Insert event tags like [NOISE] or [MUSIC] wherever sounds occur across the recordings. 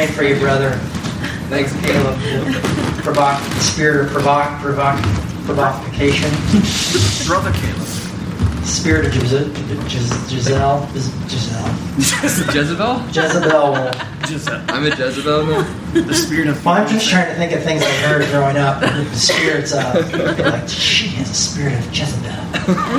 praying for you, brother. Thanks, Caleb. Provoc, spirit of provoc, provoc, provocation. Brother Caleb. Spirit of Gise- Gis- Giselle. Gis- [LAUGHS] Giselle. Jezebel? Jezebel. Giselle. I'm a Jezebel now? The spirit of Well, I'm just trying to think of things I heard growing up. The spirits of. Like, she has a spirit of Jezebel.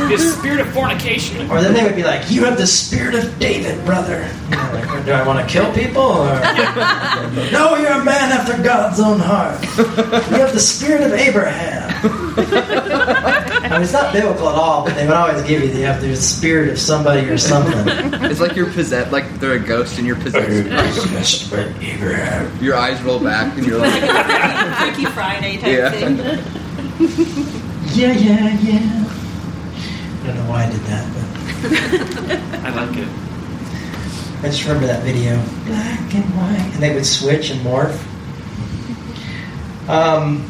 the spirit of fornication. Or then they would be like, "You have the spirit of David, brother." You know, like, do I want to kill people? Or [LAUGHS] no, you're a man after God's own heart. You have the spirit of Abraham. [LAUGHS] I mean, it's not biblical at all, but they would always give you the, you have the spirit of somebody or something. It's like you're possessed, like they're a ghost and you're possessed. Abraham. Your eyes roll back and you're like, Freaky Friday type Yeah. thing. Yeah, yeah, yeah. I don't know why I did that, but I like it. I just remember that video, black and white, and they would switch and morph. Um,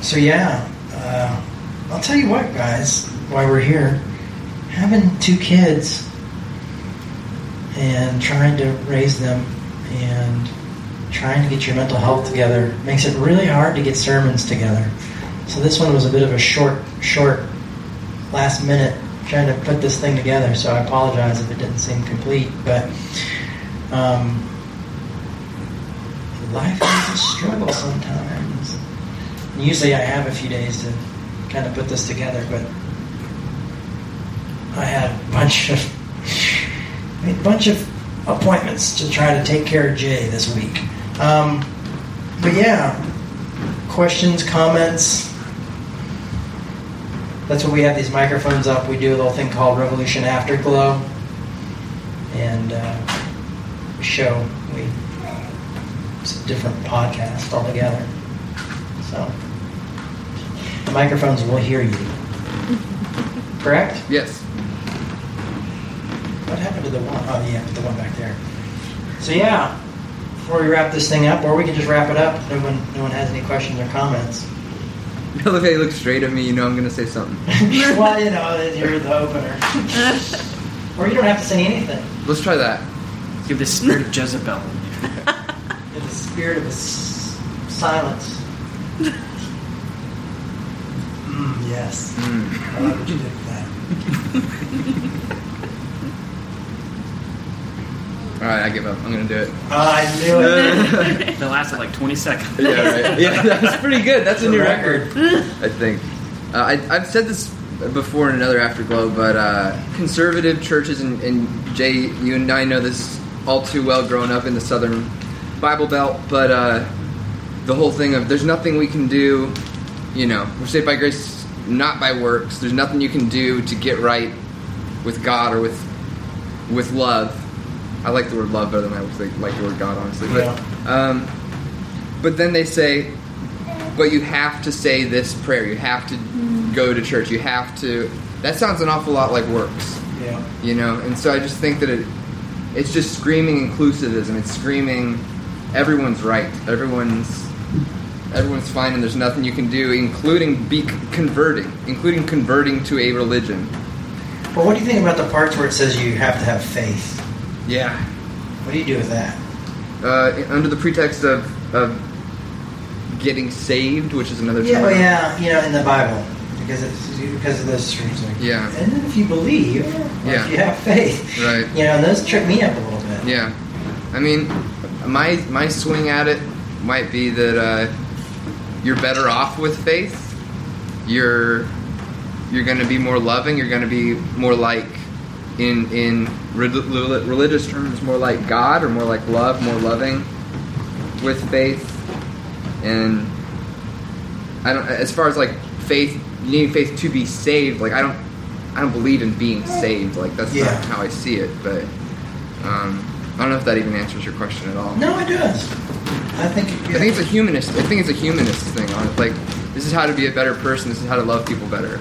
so yeah, uh, I'll tell you what, guys, why we're here, having two kids and trying to raise them and trying to get your mental health together makes it really hard to get sermons together. So this one was a bit of a short, short, last minute trying to put this thing together. So I apologize if it didn't seem complete, but um, life is a struggle sometimes. And usually I have a few days to kind of put this together, but I had a bunch of [LAUGHS] a bunch of appointments to try to take care of Jay this week. Um, but yeah, questions, comments. That's what we have these microphones up. We do a little thing called Revolution Afterglow, and uh, show we it's a different podcast altogether. So the microphones will hear you. Correct? yes. What happened to the one? Oh, yeah, the one back there. So yeah, before we wrap this thing up, or we can just wrap it up. No one, no one has any questions or comments. [LAUGHS] Look how you look straight at me, you know I'm gonna say something. [LAUGHS] well, you know, you're the opener, [LAUGHS] or you don't have to say anything. Let's try that. Give the spirit of Jezebel. In the spirit of s- silence. Yes, Mm. I like what you did with that. Alright, I give up. I'm gonna do it. I knew it. [LAUGHS] That lasted like 20 seconds. yeah, right. Yeah, [LAUGHS] that's pretty good. That's a new record. record. I think. Uh, I, I've said this before in another Afterglow, but uh, conservative churches, and, and Jay, you and I know this all too well growing up in the Southern Bible Belt, but uh, the whole thing of there's nothing we can do, you know, we're saved by grace, not by works. There's nothing you can do to get right with God or with with love. I like the word love better than I like the word God, honestly. But, um, but then they say, but you have to say this prayer. You have to go to church. You have to. That sounds an awful lot like works, Yeah. you know. And so I just think that it, it's just screaming inclusivism. It's screaming everyone's right. Everyone's everyone's fine, and there's nothing you can do, including be converting, including converting to a religion. Well, what do you think about the parts where it says you have to have faith? Yeah. What do you do with that? Uh, under the pretext of, of getting saved, which is another Yeah, well, yeah, you know, in the Bible, because it's because of those terms. Like, Yeah. And then if you believe, or Yeah. if you have faith, Right. you know, and those trip me up a little bit. Yeah, I mean, my my swing at it might be that uh, you're better off with faith. You're you're going to be more loving. You're going to be more like in in re- re- religious terms, more like God or more like love, more loving with faith. And I don't. As far as like faith, you need faith to be saved. Like I don't. I don't believe in being saved. Like that's Yeah. not how I see it. But um, I don't know if that even answers your question at all. No, it does. I think. I think it's a humanist. I think it's a humanist thing. On it. Like this is how to be a better person. This is how to love people better.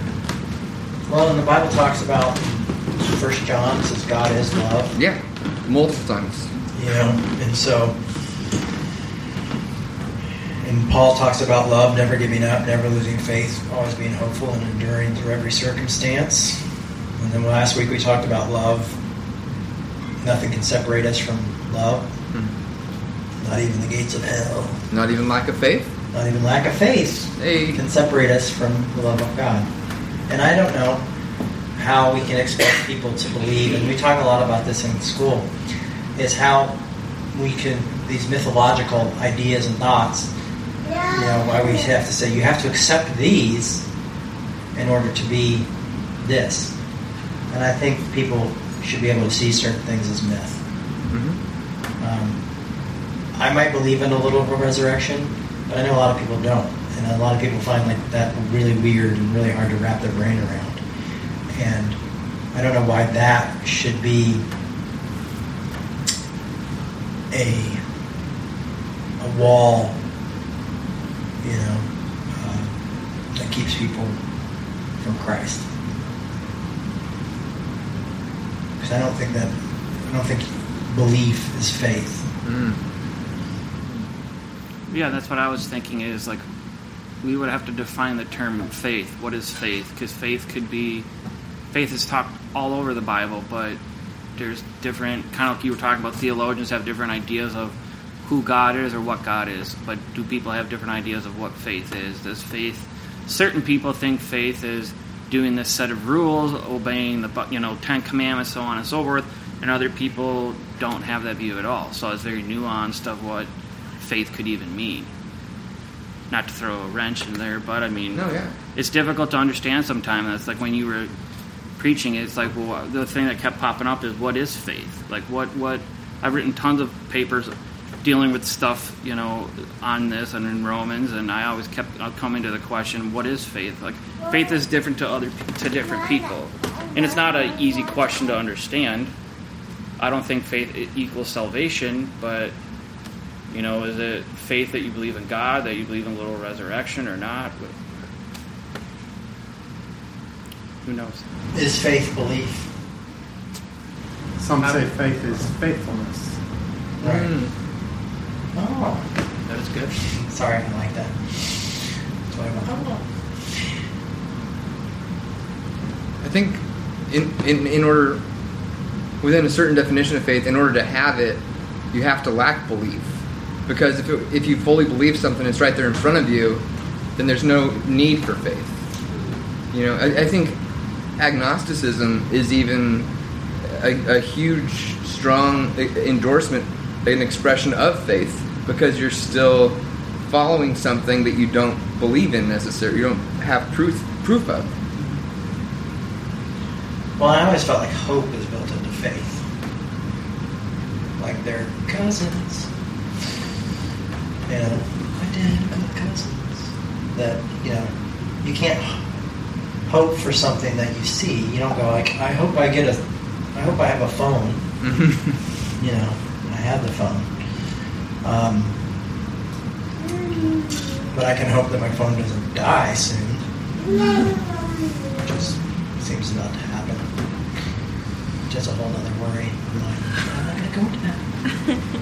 well, and the Bible talks about First John says God is love. Yeah, multiple times. Know, and so. And Paul talks about love, never giving up, never losing faith, always being hopeful and enduring through every circumstance. And then last week we talked about love nothing can separate us from love. Hmm. Not even the gates of hell. Not even lack of faith. Not even lack of faith Hey. can separate us from the love of God. And I don't know how we can expect people to believe, and we talk a lot about this in school, is how we can, these mythological ideas and thoughts, you know, why we have to say you have to accept these in order to be this. And I think people should be able to see certain things as myth. hmm Um, I might believe in a little of a resurrection, but I know a lot of people don't, and a lot of people find like that really weird and really hard to wrap their brain around. And I don't know why that should be a a wall, you know, uh, that keeps people from Christ. Because I don't think that I don't think belief is faith. Mm. Yeah, that's what I was thinking. Is like we would have to define the term faith. What is faith? Because faith could be faith is talked all over the Bible, but there's different kind of like you were talking about. Theologians have different ideas of who God is or what God is, but do people have different ideas of what faith is? Does faith? Certain people think faith is doing this set of rules, obeying the you know Ten Commandments, so on and so forth, and other people don't have that view at all. So it's very nuanced of what faith could even mean. Not to throw a wrench in there, but I mean, No, yeah. it's difficult to understand sometimes. It's like when you were preaching, it's like, well, the thing that kept popping up is what is faith? Like, what, what, I've written tons of papers dealing with stuff, you know, on this and in Romans, and I always kept coming to the question, what is faith? Like, faith is different to other, to different people. And it's not an easy question to understand. I don't think faith equals salvation, but you know, is it faith that you believe in God, that you believe in literal resurrection or not? Who knows? Is faith belief? Some say faith is faithfulness. Right. Mm. Oh, That is good. sorry, I didn't like that. I oh. I think in, in in order within a certain definition of faith, in order to have it, you have to lack belief. Because if it, if you fully believe something, it's right there in front of you, then there's no need for faith. You know, I, I think agnosticism is even a, a huge, strong endorsement, an expression of faith, because you're still following something that you don't believe in necessarily. You don't have proof proof of. Well, I always felt like hope is built into faith. Like they're cousins. You know, identical cousins. That, you know, you can't hope for something that you see. You don't go like, I hope I get a, I hope I have a phone. [LAUGHS] You know, I have the phone. Um, but I can hope that my phone doesn't die soon. Which is, seems not to happen. Just a whole other worry of mine. I'm not going to go into that.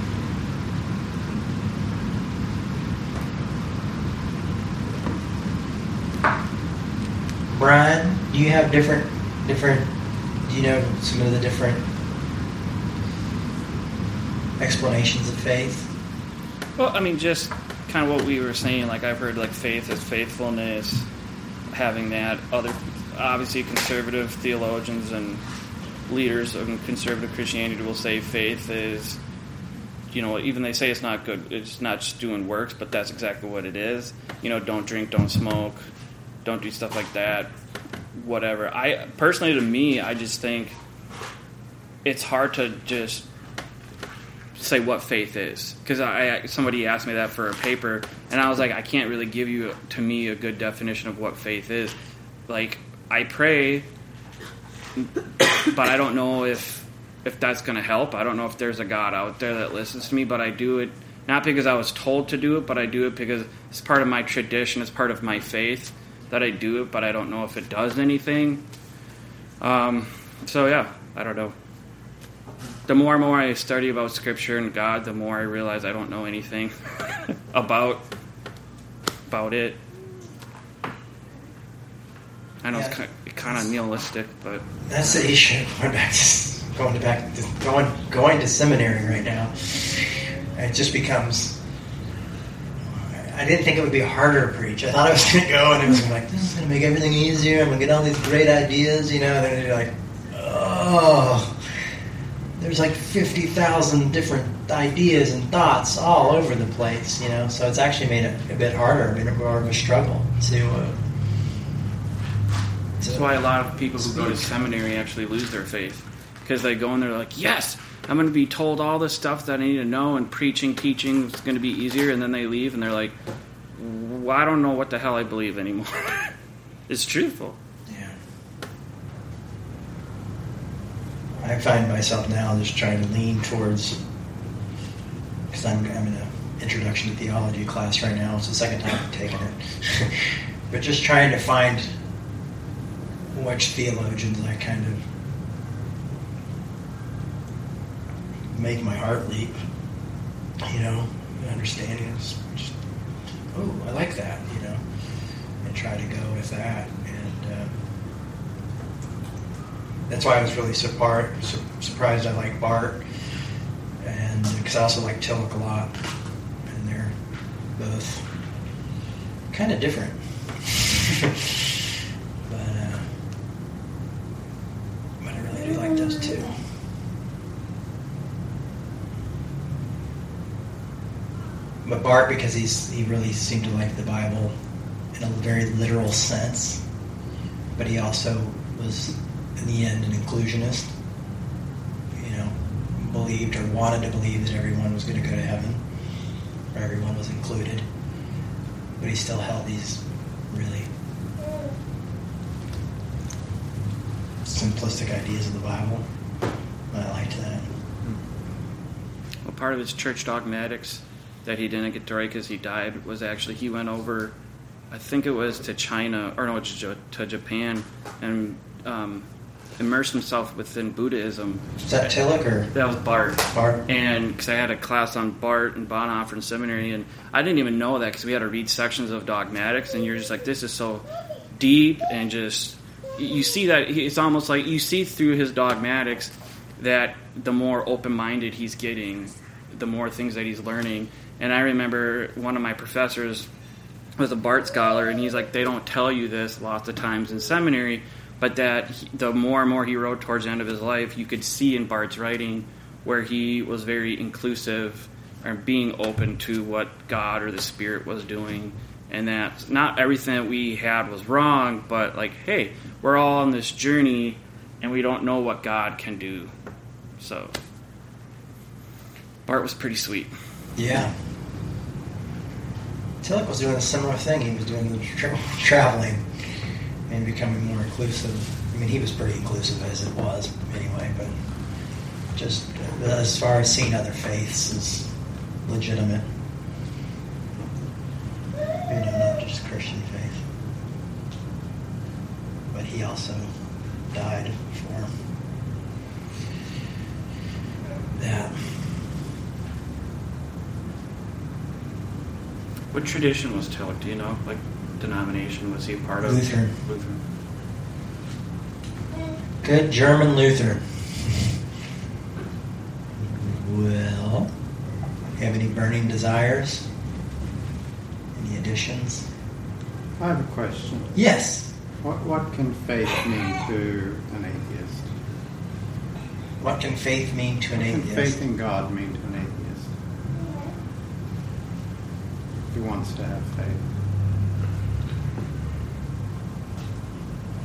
Brian, do you have different, different, do you know some of the different explanations of faith? Well, I mean, just kind of what we were saying. Like I've heard, like faith is faithfulness, having that. Other, obviously, conservative theologians and leaders of conservative Christianity will say faith is, you know, even they say it's not good. It's not just doing works, but that's exactly what it is. You know, don't drink, don't smoke, don't do stuff like that. Whatever. I personally, to me, I just think it's hard to just say what faith is because I, I somebody asked me that for a paper and I was like I can't really give you to me a good definition of what faith is like I pray but I don't know if if that's going to help I don't know if there's a God out there that listens to me but I do it not because I was told to do it but I do it because it's part of my tradition it's part of my faith that I do it but I don't know if it does anything um, so yeah I don't know the more and more I study about Scripture and God, the more I realize I don't know anything [LAUGHS] about about it. I know Yeah. it's kind of, kind of nihilistic, but That's the issue. [LAUGHS] We're back to going to back to, going going to seminary right now. It just becomes. I didn't think it would be harder to preach. I thought I was going to go and it was gonna like, this is going to make everything easier. I'm going to get all these great ideas, you know. And then you're like, oh, there's like 50,000 different ideas and thoughts all over the place, you know. So it's actually made it a bit harder, a bit more of a struggle to. Uh, That's why a lot of people who go to seminary actually lose their faith because they go in there like, yes, I'm going to be told all this stuff that I need to know, and preaching, teaching is going to be easier, and then they leave and they're like, well, I don't know what the hell I believe anymore. [LAUGHS] it's truthful. Yeah. I find myself now just trying to lean towards, because I'm, I'm in an introduction to theology class right now. It's the second time I've taken it. [LAUGHS] but just trying to find which theologians I kind of make my heart leap. You know, understanding is just, oh, I like that, you know, and try to go with that. And uh, that's why I was really surprised, surprised I like Barth, and because I also like Tillich a lot, and they're both kind of different. [LAUGHS] but, uh, but I really do like those two. But Barth, because he's he really seemed to like the Bible in a very literal sense, but he also was in the end an inclusionist. You know, believed or wanted to believe that everyone was going to go to heaven, or everyone was included. But he still held these really simplistic ideas of the Bible. I liked that. Well, part of his church dogmatics that he didn't get to write because he died was actually he went over, I think it was to China or no, to Japan, and um, immersed himself within Buddhism. Is that Tillich or That was Barth. Barth? And because I had a class on Barth and Bonhoeffer in seminary, and I didn't even know that because we had to read sections of dogmatics, and you're just like, this is so deep, and just you see that it's almost like you see through his dogmatics that the more open minded he's getting, the more things that he's learning. And I remember one of my professors was a Barth scholar, and he's like, they don't tell you this lots of times in seminary, but that he, the more and more he wrote towards the end of his life, you could see in Barth's writing where he was very inclusive or being open to what God or the Spirit was doing. And that not everything that we had was wrong, but like, hey, we're all on this journey and we don't know what God can do. So, Barth was pretty sweet. Yeah. Tillich was doing a similar thing. He was doing the tra- traveling and becoming more inclusive. I mean, he was pretty inclusive as it was anyway, but just as far as seeing other faiths is legitimate. You know, not just Christian faith. But he also died for that. What tradition was Tillich? Do you know? Like denomination was he a part of? Lutheran. Lutheran. Good German Lutheran. Well, have any burning desires? Any additions? I have a question. Yes. What, what can faith mean to an atheist? What can faith mean to an What can atheist? faith in God mean to an atheist? He wants to have faith.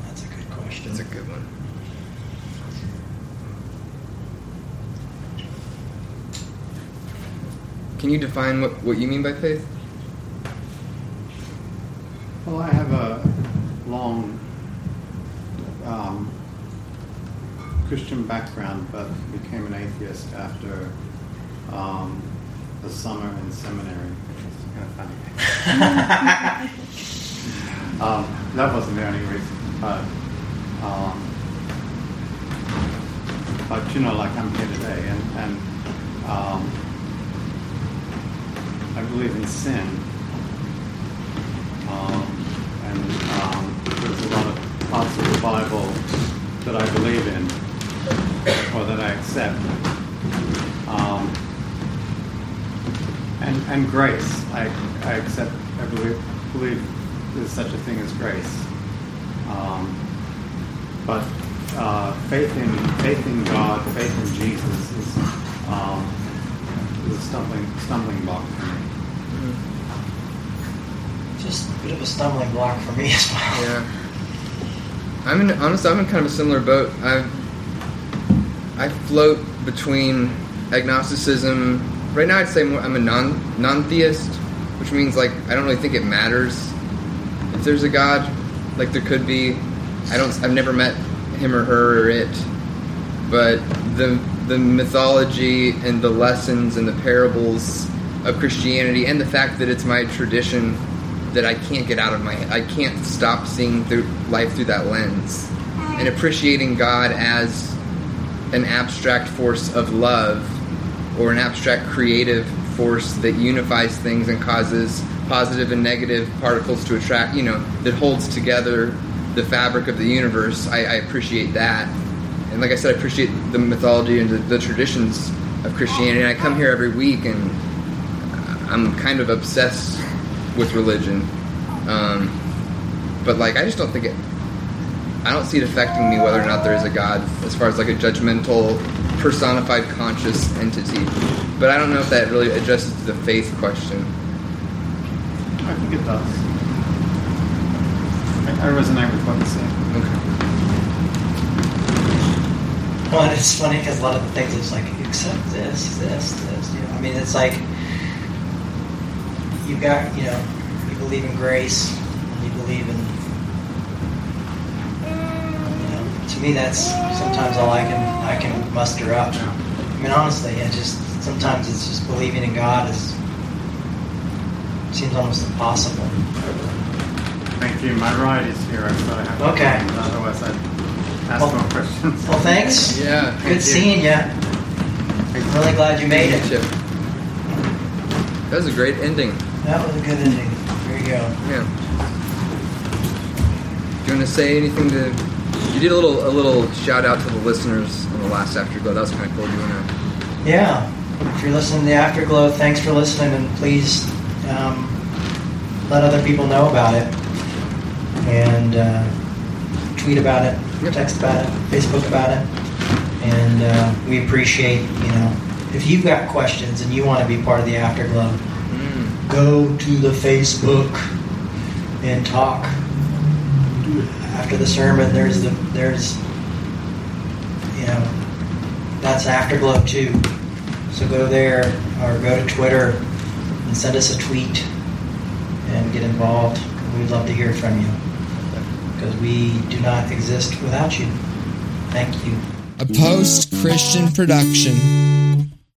That's a good question. That's a good one. Can you define what, what you mean by faith? Well, I have a long um, Christian background, but became an atheist after um, a summer in seminary. [LAUGHS] Um, that wasn't the only reason, but um, but you know, like I'm here today, and and um, I believe in sin. Um, and um, there's a lot of parts of the Bible that I believe in. or that I accept. And, and grace. I, I accept, I believe, believe there's such a thing as grace. Um, but uh, faith in faith in God, faith in Jesus is, um, is a stumbling stumbling block for me. Just a bit of a stumbling block for me as well. Yeah. I'm in honestly I'm in kind of a similar boat. I I float between agnosticism. Right now I'd say I'm a non non-theist, which means like I don't really think it matters if there's a god. Like there could be. I don't I've never met him or her or it. But the the mythology and the lessons and the parables of Christianity and the fact that it's my tradition that I can't get out of my. I can't stop seeing through life through that lens and appreciating God as an abstract force of love or an abstract creative force that unifies things and causes positive and negative particles to attract, you know, that holds together the fabric of the universe. I, I appreciate that. And like I said, I appreciate the mythology and the, the traditions of Christianity. And I come here every week and I'm kind of obsessed with religion. Um, but like, I just don't think it. I don't see it affecting me whether or not there is a God, as far as like a judgmental, personified, conscious entity. But I don't know if that really addresses the faith question. I think it does. I, I resonate with what you say. Okay. Well, and it's funny because a lot of the things it's like accept this, this, this. You know, I mean, it's like you've got you know you believe in grace, and you believe in you know. To me, that's sometimes all I can I can muster up. I mean, honestly, it just sometimes it's just believing in God is seems almost impossible. Thank you. My ride is here, so I have to Okay. end, Otherwise, I'd ask Well- more questions. Well, thanks. Yeah. Good you. seeing you. Thank I'm really glad you made it. Chip. That was a great ending. That was a good ending. There you go. Yeah. Do you want to say anything to? You did a little a little shout out to the listeners on the last Afterglow. That was kind of cool. Do you want to? Yeah. If you're listening to the Afterglow, thanks for listening, and please um, let other people know about it, and uh, tweet about it, Yep. text about it, Facebook about it, and uh, we appreciate you know if you've got questions and you want to be part of the Afterglow, Mm. go to the Facebook and talk. After the sermon, there's the there's you know that's Afterglow too. So go there or go to Twitter and send us a tweet and get involved. We'd love to hear from you because we do not exist without you. Thank you. a post Christian production.